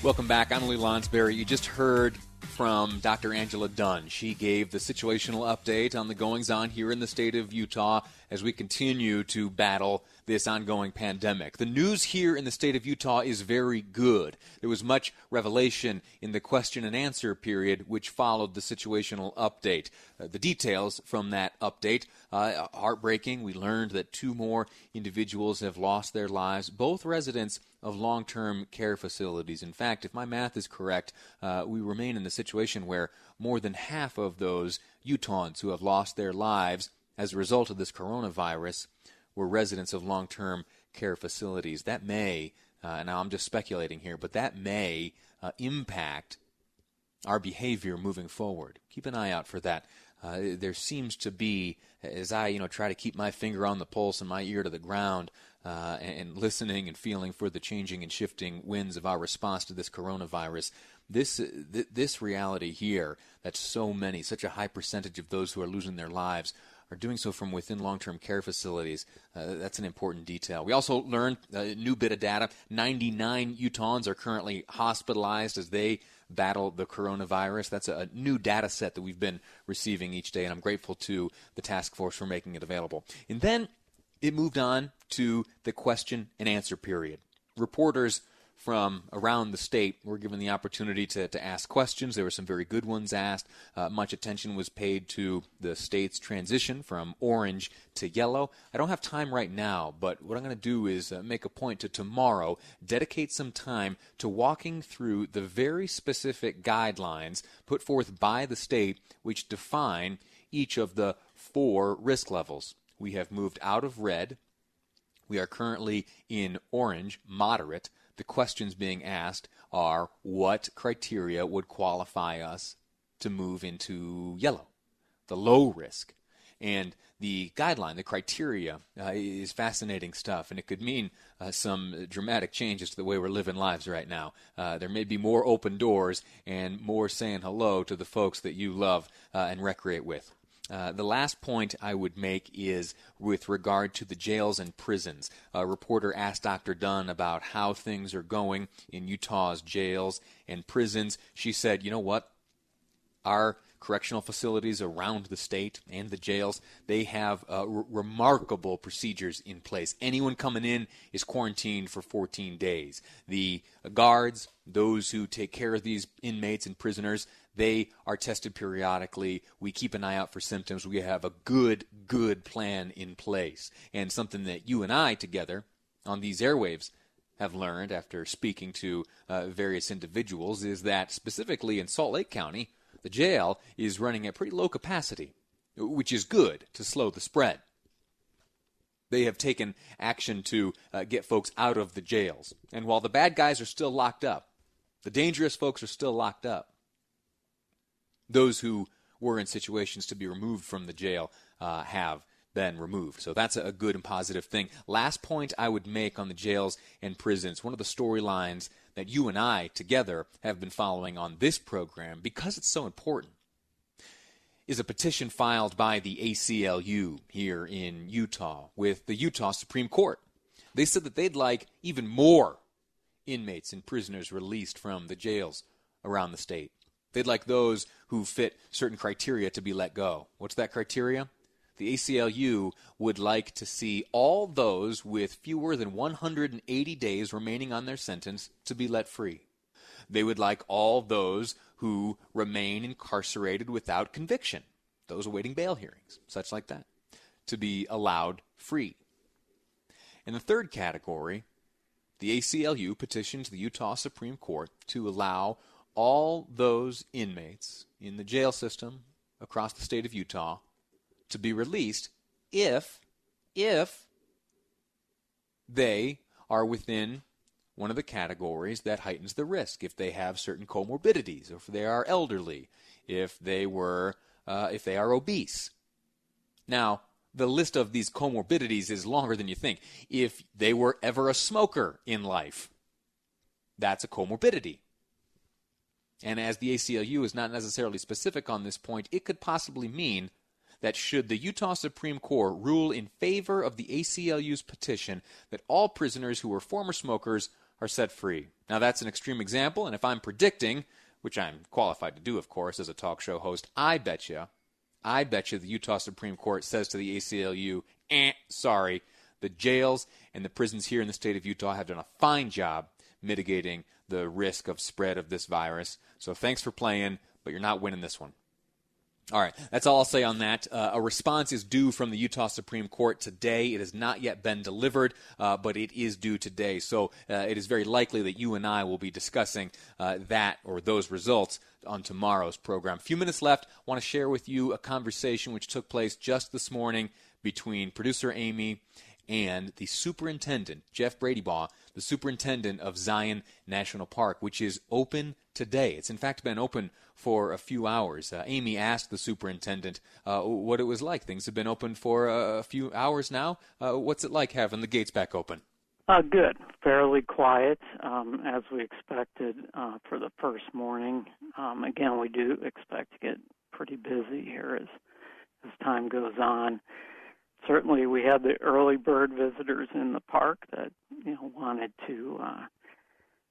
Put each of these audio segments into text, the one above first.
Welcome back. I'm Lee Lonsberry. You just heard from Dr. Angela Dunn. She gave the situational update on the goings on here in the state of Utah as we continue to battle this ongoing pandemic. The news here in the state of Utah is very good. There was much revelation in the question and answer period which followed the situational update. Uh, the details from that update uh, heartbreaking. We learned that two more individuals have lost their lives, both residents of long term care facilities. In fact, if my math is correct, uh, we remain in the situation where more than half of those Utahns who have lost their lives as a result of this coronavirus were residents of long term care facilities. That may, uh, now I'm just speculating here, but that may uh, impact our behavior moving forward. Keep an eye out for that. Uh, there seems to be, as I you know try to keep my finger on the pulse and my ear to the ground, uh, and, listening and feeling for the changing and shifting winds of our response to this coronavirus. This th- this reality here that so many, such a high percentage of those who are losing their lives are doing so from within long term care facilities. Uh, that's an important detail. We also learned a new bit of data 99 Utahns are currently hospitalized as they battle the coronavirus. That's a new data set that we've been receiving each day, and I'm grateful to the task force for making it available. And then it moved on to the question and answer period. Reporters from around the state were given the opportunity to, to ask questions. There were some very good ones asked. Uh, much attention was paid to the state's transition from orange to yellow. I don't have time right now, but what I'm going to do is uh, make a point to tomorrow dedicate some time to walking through the very specific guidelines put forth by the state which define each of the four risk levels. We have moved out of red. We are currently in orange, moderate. The questions being asked are what criteria would qualify us to move into yellow, the low risk? And the guideline, the criteria, uh, is fascinating stuff, and it could mean uh, some dramatic changes to the way we're living lives right now. Uh, there may be more open doors and more saying hello to the folks that you love uh, and recreate with. Uh, the last point I would make is with regard to the jails and prisons. A reporter asked Dr. Dunn about how things are going in Utah's jails and prisons. She said, you know what? Our correctional facilities around the state and the jails, they have uh, r- remarkable procedures in place. Anyone coming in is quarantined for 14 days. The guards, those who take care of these inmates and prisoners, they are tested periodically. We keep an eye out for symptoms. We have a good, good plan in place. And something that you and I together on these airwaves have learned after speaking to uh, various individuals is that specifically in Salt Lake County, the jail is running at pretty low capacity, which is good to slow the spread. They have taken action to uh, get folks out of the jails. And while the bad guys are still locked up, the dangerous folks are still locked up. Those who were in situations to be removed from the jail uh, have been removed. So that's a good and positive thing. Last point I would make on the jails and prisons one of the storylines that you and I together have been following on this program because it's so important is a petition filed by the ACLU here in Utah with the Utah Supreme Court. They said that they'd like even more inmates and prisoners released from the jails around the state. They'd like those who fit certain criteria to be let go. What's that criteria? The ACLU would like to see all those with fewer than 180 days remaining on their sentence to be let free. They would like all those who remain incarcerated without conviction, those awaiting bail hearings, such like that, to be allowed free. In the third category, the ACLU petitioned the Utah Supreme Court to allow all those inmates in the jail system across the state of Utah to be released if if they are within one of the categories that heightens the risk if they have certain comorbidities, or if they are elderly, if they were, uh, if they are obese. Now, the list of these comorbidities is longer than you think. If they were ever a smoker in life, that's a comorbidity. And as the ACLU is not necessarily specific on this point, it could possibly mean that should the Utah Supreme Court rule in favor of the ACLU's petition that all prisoners who were former smokers are set free. Now, that's an extreme example, and if I'm predicting, which I'm qualified to do, of course, as a talk show host, I bet you, I bet you the Utah Supreme Court says to the ACLU, eh, sorry, the jails and the prisons here in the state of Utah have done a fine job mitigating the risk of spread of this virus. So thanks for playing, but you're not winning this one. All right, that's all I'll say on that. Uh, a response is due from the Utah Supreme Court today. It has not yet been delivered, uh, but it is due today. So uh, it is very likely that you and I will be discussing uh, that or those results on tomorrow's program. A few minutes left. I want to share with you a conversation which took place just this morning between producer Amy and the superintendent, Jeff Bradybaugh, the superintendent of Zion National Park, which is open today. It's in fact been open for a few hours. Uh, Amy asked the superintendent uh, what it was like. Things have been open for a few hours now. Uh, what's it like having the gates back open? Uh, good. Fairly quiet, um, as we expected uh, for the first morning. Um, again, we do expect to get pretty busy here as as time goes on certainly we had the early bird visitors in the park that you know wanted to uh,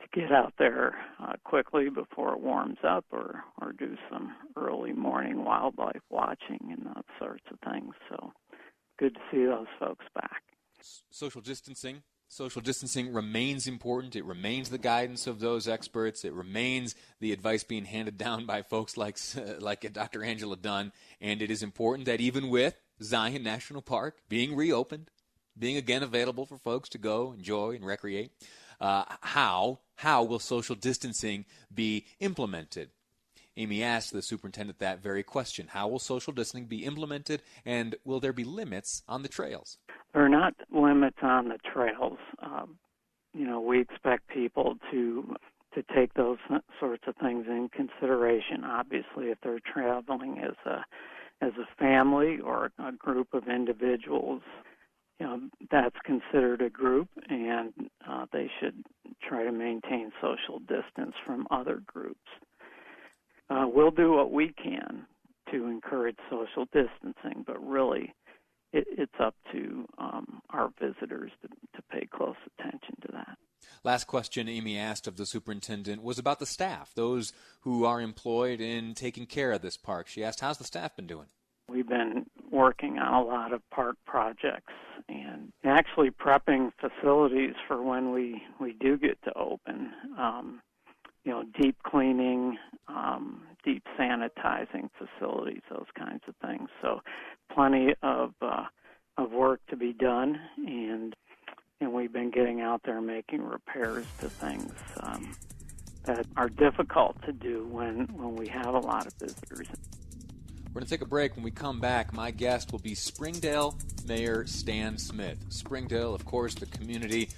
to get out there uh, quickly before it warms up, or or do some early morning wildlife watching and those sorts of things. So good to see those folks back. Social distancing. Social distancing remains important. It remains the guidance of those experts. It remains the advice being handed down by folks like like Dr. Angela Dunn. And it is important that even with Zion National Park being reopened, being again available for folks to go enjoy and recreate. Uh, how how will social distancing be implemented? Amy asked the superintendent that very question. How will social distancing be implemented, and will there be limits on the trails? There are not limits on the trails. Um, you know, we expect people to to take those sorts of things in consideration. Obviously, if they're traveling as a as a family or a group of individuals, you know, that's considered a group, and uh, they should try to maintain social distance from other groups. Uh, we'll do what we can to encourage social distancing, but really, it, it's up to um, our visitors to, to pay close attention to that. Last question Amy asked of the superintendent was about the staff, those who are employed in taking care of this park. She asked, How's the staff been doing? We've been working on a lot of park projects and actually prepping facilities for when we, we do get to open. Um, you know, deep cleaning, um, deep sanitizing facilities, those kinds of things. So, plenty of uh, of work to be done, and and we've been getting out there making repairs to things um, that are difficult to do when when we have a lot of visitors. We're going to take a break. When we come back, my guest will be Springdale Mayor Stan Smith. Springdale, of course, the community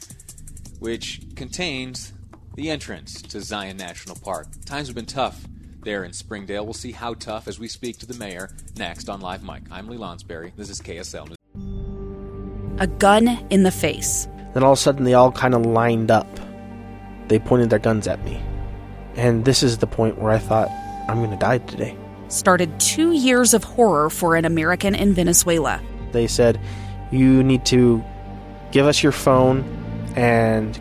which contains the entrance to Zion National Park. Times have been tough there in Springdale. We'll see how tough as we speak to the mayor next on Live Mic. I'm Lee Lonsberry. This is KSL. News. A gun in the face. Then all of a sudden, they all kind of lined up. They pointed their guns at me. And this is the point where I thought, I'm going to die today. Started two years of horror for an American in Venezuela. They said, You need to give us your phone and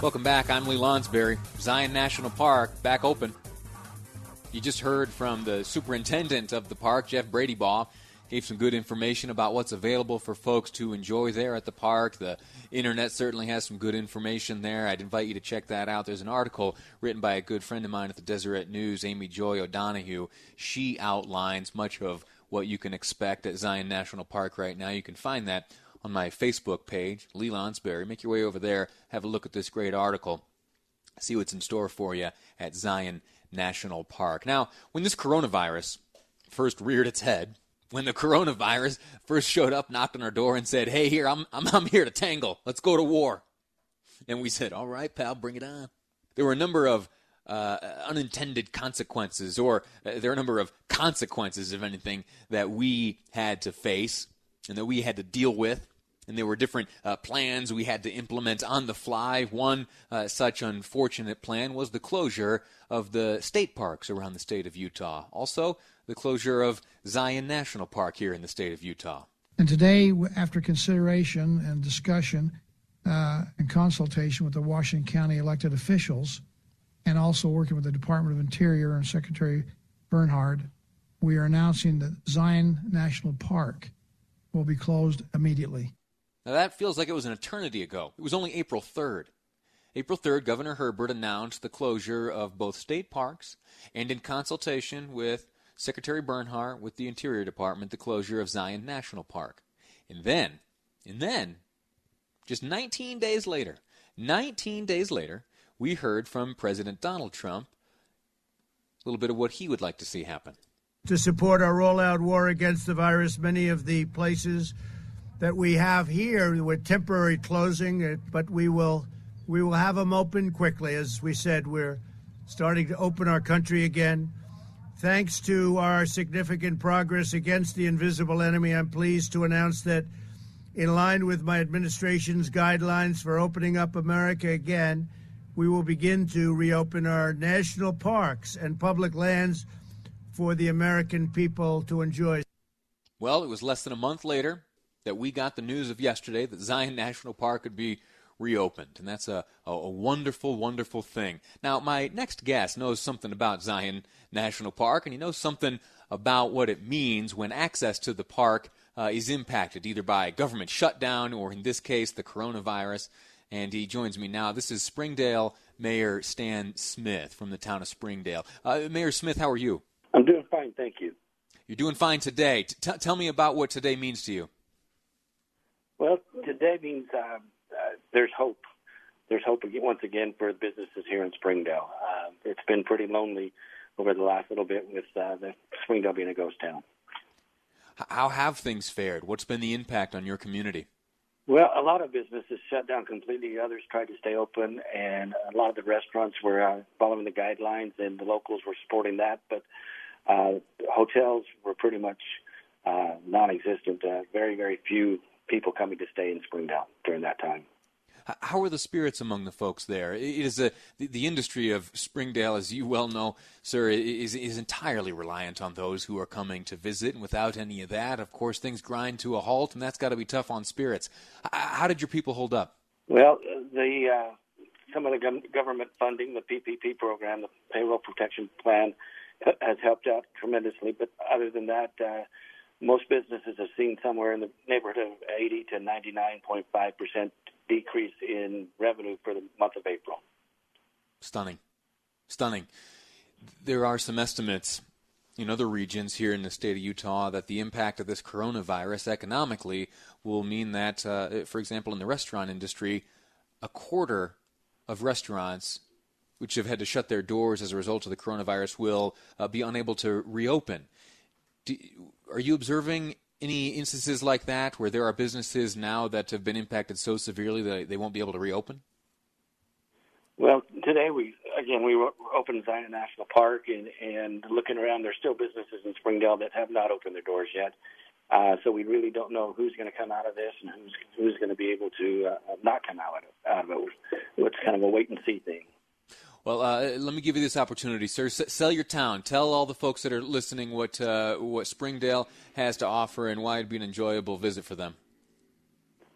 Welcome back. I'm Lee Lonsberry. Zion National Park back open. You just heard from the superintendent of the park, Jeff Bradybaugh, gave some good information about what's available for folks to enjoy there at the park. The internet certainly has some good information there. I'd invite you to check that out. There's an article written by a good friend of mine at the Deseret News, Amy Joi O'Donoghue. She outlines much of what you can expect at Zion National Park right now. You can find that on my Facebook page, Lee Lonsberry. Make your way over there, have a look at this great article, see what's in store for you at Zion National Park. Now, when this coronavirus first reared its head, when the coronavirus first showed up, knocked on our door, and said, "Hey, here I'm, I'm, I'm here to tangle. Let's go to war," and we said, "All right, pal, bring it on." There were a number of uh, unintended consequences, or uh, there are a number of consequences, if anything, that we had to face and that we had to deal with. And there were different uh, plans we had to implement on the fly. One uh, such unfortunate plan was the closure of the state parks around the state of Utah. Also, the closure of Zion National Park here in the state of Utah. And today, after consideration and discussion uh, and consultation with the Washington County elected officials, and also working with the Department of Interior and Secretary Bernhardt, we are announcing that Zion National Park will be closed immediately. Now, that feels like it was an eternity ago. It was only April 3rd. April 3rd, Governor Herbert announced the closure of both state parks and, in consultation with Secretary Bernhardt with the Interior Department the closure of Zion National Park. And then, and then, just 19 days later, 19 days later, we heard from President Donald Trump a little bit of what he would like to see happen. To support our rollout war against the virus, many of the places that we have here with temporary closing, but we will we will have them open quickly. As we said, we're starting to open our country again. Thanks to our significant progress against the invisible enemy, I'm pleased to announce that, in line with my administration's guidelines for opening up America again, we will begin to reopen our national parks and public lands for the American people to enjoy. Well, it was less than a month later that we got the news of yesterday that Zion National Park would be reopened. And that's a, a, a, wonderful, wonderful thing. Now, my next guest knows something about Zion National Park, and he knows something about what it means when access to the park uh, is impacted, either by government shutdown or, in this case, the coronavirus. And he joins me now. This is Springdale Mayor Stan Smith from the town of Springdale. Uh, Mayor Smith, how are you? Fine, thank you. You're doing fine today. T- tell me about what today means to you. Well, today means uh, uh, there's hope. There's hope once again for businesses here in Springdale. Uh, it's been pretty lonely over the last little bit with uh, the Springdale being a ghost town. How have things fared? What's been the impact on your community? Well, a lot of businesses shut down completely. Others tried to stay open, and a lot of the restaurants were uh, following the guidelines, and the locals were supporting that. But hotels were pretty much uh, non-existent. Uh, very, very few people coming to stay in Springdale during that time. How are the spirits among the folks there? It is a, the, the industry of Springdale, as you well know, sir, is, is entirely reliant on those who are coming to visit. And without any of that, of course, things grind to a halt, and that's got to be tough on spirits. How did your people hold up? Well, the uh, some of the government funding, the PPP program, the Payroll Protection Plan, has helped out tremendously. But other than that, uh, most businesses have seen somewhere in the neighborhood of 80 to 99.5 percent decrease in revenue for the month of April. Stunning, stunning. There are some estimates in other regions here in the state of Utah that the impact of this coronavirus economically will mean that, uh, for example, in the restaurant industry, a quarter of restaurants which have had to shut their doors as a result of the coronavirus will uh, be unable to reopen. Do, are you observing any instances like that where there are businesses now that have been impacted so severely that they won't be able to reopen? Well, today we again we opened Zion National Park and and looking around, there's still businesses in Springdale that have not opened their doors yet. Uh, so we really don't know who's going to come out of this and who's who's going to be able to uh, not come out of. Out of it. It's kind of a wait and see thing. Well, uh, let me give you this opportunity, sir. S- sell your town. Tell all the folks that are listening what uh, what Springdale has to offer and why it'd be an enjoyable visit for them.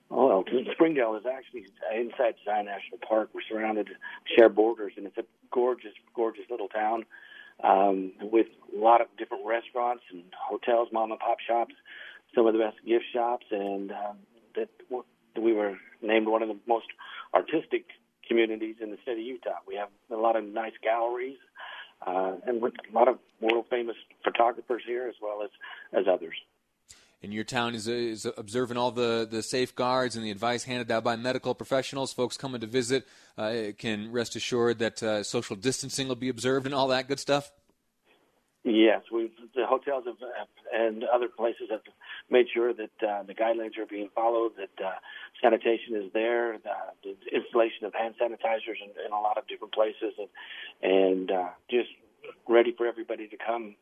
Well, Springdale is actually inside Zion National Park. We're surrounded, share borders, and it's a gorgeous, gorgeous little town. um, with a lot of different restaurants and hotels, mom and pop shops, some of the best gift shops, and um, that we were named one of the most artistic communities in the state of Utah. We have a lot of nice galleries uh, and a lot of world famous photographers here as well as, as others. And your town is, is observing all the, the safeguards and the advice handed out by medical professionals. Folks coming to visit uh, can rest assured that uh, social distancing will be observed and all that good stuff. Yes, we the hotels have, and other places have made sure that uh, the guidelines are being followed, that uh, sanitation is there, the, the installation of hand sanitizers in, in a lot of different places, and and uh, just ready for everybody to come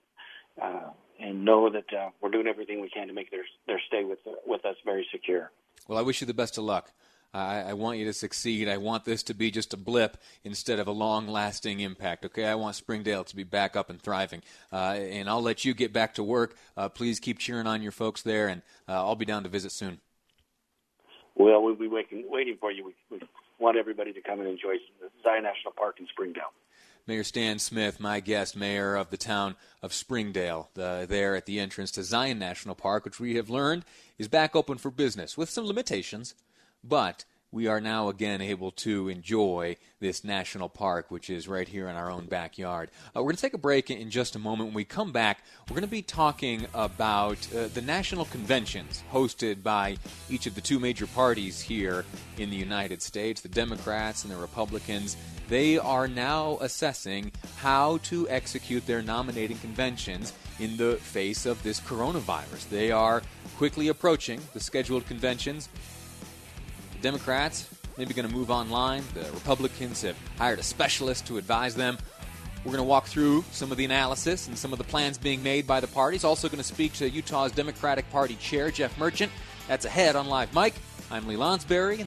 uh, and know that uh, we're doing everything we can to make their their stay with with us very secure. Well, I wish you the best of luck. I, I, want you to succeed. I want this to be just a blip instead of a long lasting impact. Okay, I want Springdale to be back up and thriving. Uh, and I'll let you get back to work. Uh, please keep cheering on your folks there, and uh, I'll be down to visit soon. Well, we'll be waiting, waiting for you. We, we want everybody to come and enjoy Zion National Park in Springdale. Mayor Stan Smith, my guest, mayor of the town of Springdale, uh, there at the entrance to Zion National Park, which we have learned is back open for business with some limitations. But we are now again able to enjoy this national park, which is right here in our own backyard. Uh, we're going to take a break in just a moment. When we come back, we're going to be talking about uh, the national conventions hosted by each of the two major parties here in the United States the Democrats and the Republicans. They are now assessing how to execute their nominating conventions in the face of this coronavirus. They are quickly approaching the scheduled conventions Democrats maybe going to move online. The Republicans have hired a specialist to advise them. We're going to walk through some of the analysis and some of the plans being made by the parties. Also, going to speak to Utah's Democratic Party Chair, Jeff Merchant. That's ahead on Live Mic. I'm Lee Lonsberry.